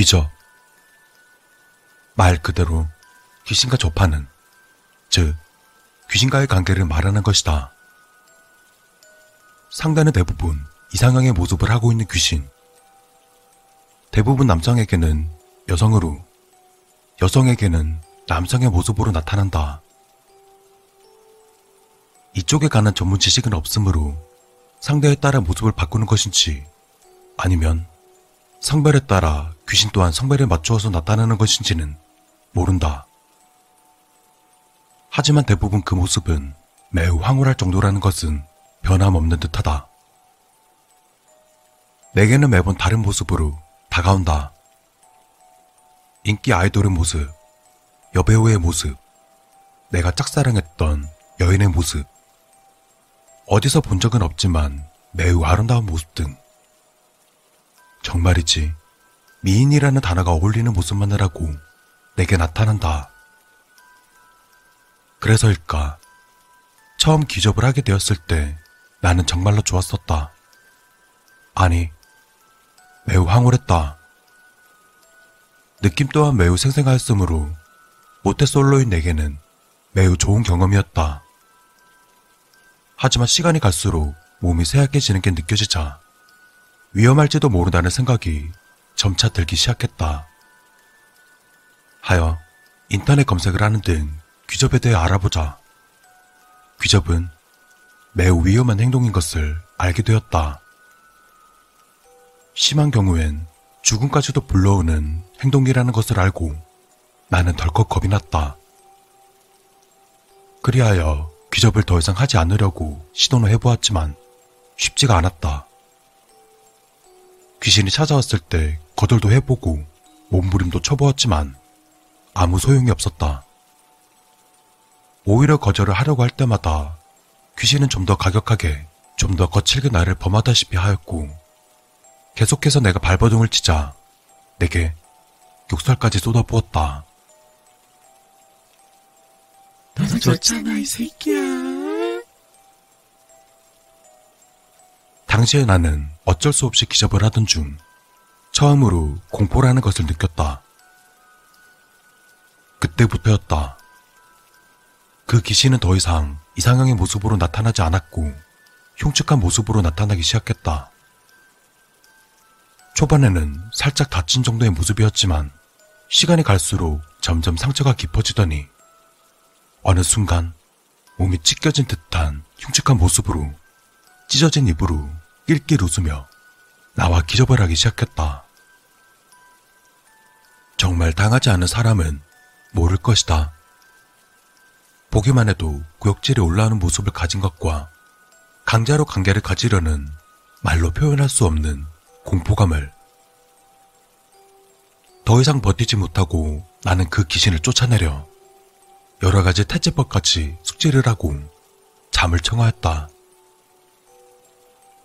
귀저. 말 그대로 귀신과 접하는, 즉, 귀신과의 관계를 말하는 것이다. 상대는 대부분 이상형의 모습을 하고 있는 귀신. 대부분 남성에게는 여성으로, 여성에게는 남성의 모습으로 나타난다. 이쪽에 관한 전문 지식은 없으므로 상대에 따라 모습을 바꾸는 것인지 아니면 성별에 따라 귀신 또한 성별에 맞추어서 나타나는 것인지는 모른다. 하지만 대부분 그 모습은 매우 황홀할 정도라는 것은 변함없는 듯하다. 내게는 매번 다른 모습으로 다가온다. 인기 아이돌의 모습, 여배우의 모습, 내가 짝사랑했던 여인의 모습, 어디서 본 적은 없지만 매우 아름다운 모습 등. 정말이지, 미인이라는 단어가 어울리는 모습만이라고 내게 나타난다. 그래서일까, 처음 기접을 하게 되었을 때 나는 정말로 좋았었다. 아니, 매우 황홀했다. 느낌 또한 매우 생생하였으므로 모태솔로인 내게는 매우 좋은 경험이었다. 하지만 시간이 갈수록 몸이 쇠약해지는 게 느껴지자 위험할지도 모른다는 생각이 점차 들기 시작했다. 하여 인터넷 검색을 하는 등 귀접에 대해 알아보자. 귀접은 매우 위험한 행동인 것을 알게 되었다. 심한 경우엔 죽음까지도 불러오는 행동이라는 것을 알고 나는 덜컥 겁이 났다. 그리하여 귀접을 더 이상 하지 않으려고 시도는 해보았지만 쉽지가 않았다. 귀신이 찾아왔을 때 거절도 해보고 몸부림도 쳐보았지만 아무 소용이 없었다. 오히려 거절을 하려고 할 때마다 귀신은 좀 더 가격하게 좀 더 거칠게 나를 범하다시피 하였고 계속해서 내가 발버둥을 치자 내게 욕설까지 쏟아부었다. 너도 좋잖아, 이 새끼야. 당시에 나는 어쩔 수 없이 기접을 하던 중 처음으로 공포라는 것을 느꼈다. 그때부터였다. 그 귀신은 더 이상 이상형의 모습으로 나타나지 않았고 흉측한 모습으로 나타나기 시작했다. 초반에는 살짝 다친 정도의 모습이었지만 시간이 갈수록 점점 상처가 깊어지더니 어느 순간 몸이 찢겨진 듯한 흉측한 모습으로 찢어진 입으로 낄낄 웃으며 나와 기저벌하기 시작했다. 정말 당하지 않은 사람은 모를 것이다. 보기만 해도 구역질이 올라오는 모습을 가진 것과 강자로 관계를 가지려는 말로 표현할 수 없는 공포감을 더 이상 버티지 못하고 나는 그 귀신을 쫓아내려 여러 가지 태제법같이 숙제를 하고 잠을 청하였다.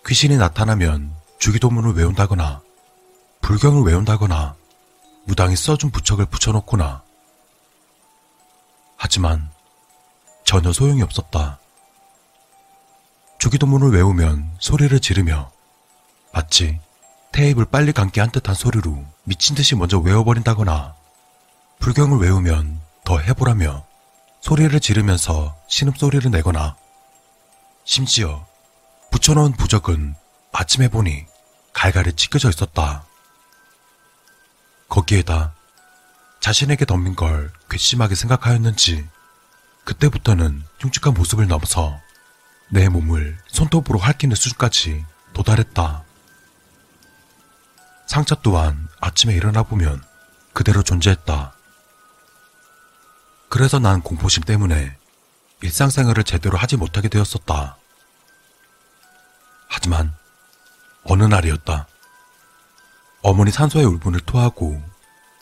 귀신이 나타나면 주기도문을 외운다거나 불경을 외운다거나 무당이 써준 부척을 붙여놓거나 하지만 전혀 소용이 없었다. 주기도문을 외우면 소리를 지르며 마치 테이프를 빨리 감게 한 듯한 소리로 미친 듯이 먼저 외워버린다거나 불경을 외우면 더 해보라며 소리를 지르면서 신음소리를 내거나 심지어 붙여놓은 부적은 아침에 보니 갈갈이 찢겨져 있었다. 거기에다 자신에게 덤빈 걸 괘씸하게 생각하였는지 그때부터는 흉측한 모습을 넘어서 내 몸을 손톱으로 핥기는 수준까지 도달했다. 상처 또한 아침에 일어나 보면 그대로 존재했다. 그래서 난 공포심 때문에 일상생활을 제대로 하지 못하게 되었었다. 하지만 어느 날이었다. 어머니 산소의 울분을 토하고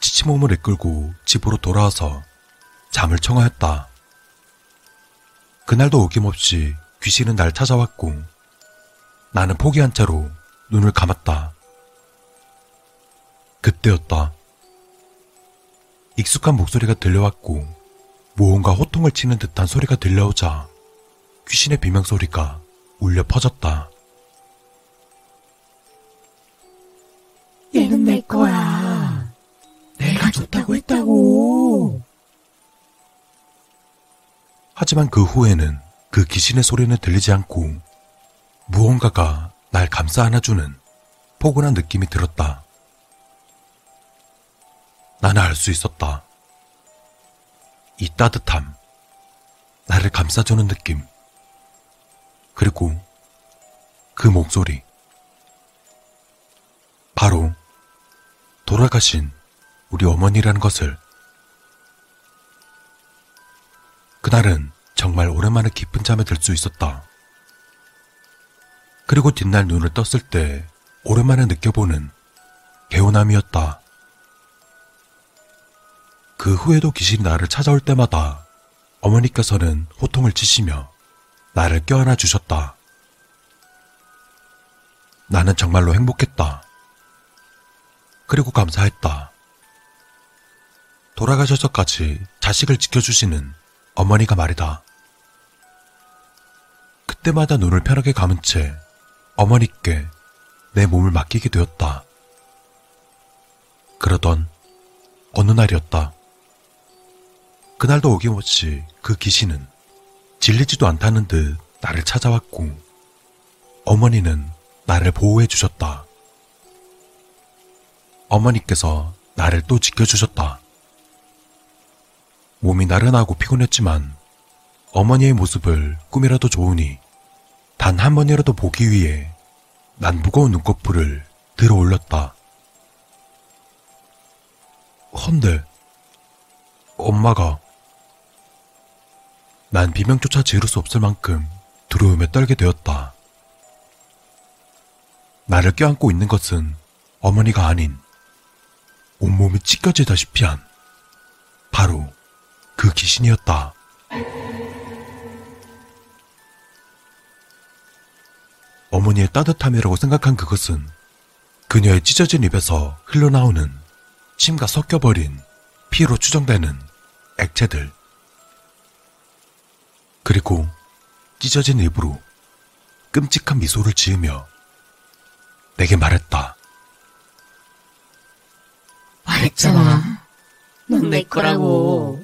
지친 몸을 이끌고 집으로 돌아와서 잠을 청하였다. 그날도 어김없이 귀신은 날 찾아왔고 나는 포기한 채로 눈을 감았다. 그때였다. 익숙한 목소리가 들려왔고 무언가 호통을 치는 듯한 소리가 들려오자 귀신의 비명소리가 울려 퍼졌다. 내 거야. 좋다고 했다고. 하지만 그 후에는 그 귀신의 소리는 들리지 않고 무언가가 날 감싸 안아주는 포근한 느낌이 들었다. 나는 알 수 있었다. 이 따뜻함, 나를 감싸주는 느낌, 그리고 그 목소리. 바로 돌아가신 우리 어머니라는 것을. 그날은 정말 오랜만에 깊은 잠에 들 수 있었다. 그리고 뒷날 눈을 떴을 때 오랜만에 느껴보는 개운함이었다. 그 후에도 귀신이 나를 찾아올 때마다 어머니께서는 호통을 치시며 나를 껴안아 주셨다. 나는 정말로 행복했다. 그리고 감사했다. 돌아가셔서까지 자식을 지켜주시는 어머니가 말이다. 그때마다 눈을 편하게 감은 채 어머니께 내 몸을 맡기게 되었다. 그러던 어느 날이었다. 그날도 어김없이 그 귀신은 질리지도 않다는 듯 나를 찾아왔고 어머니는 나를 보호해 주셨다. 어머니께서 나를 또 지켜주셨다. 몸이 나른하고 피곤했지만 어머니의 모습을 꿈이라도 좋으니 단 한 번이라도 보기 위해 난 무거운 눈꺼풀을 들어 올렸다. 헌데 엄마가 난 비명조차 지를 수 없을 만큼 두려움에 떨게 되었다. 나를 껴안고 있는 것은 어머니가 아닌 온몸이 찢겨지다시피 한 바로 그 귀신이었다. 어머니의 따뜻함이라고 생각한 그것은 그녀의 찢어진 입에서 흘러나오는 침과 섞여버린 피로 추정되는 액체들. 그리고 찢어진 입으로 끔찍한 미소를 지으며 내게 말했다. 말했잖아. 넌 내 거라고.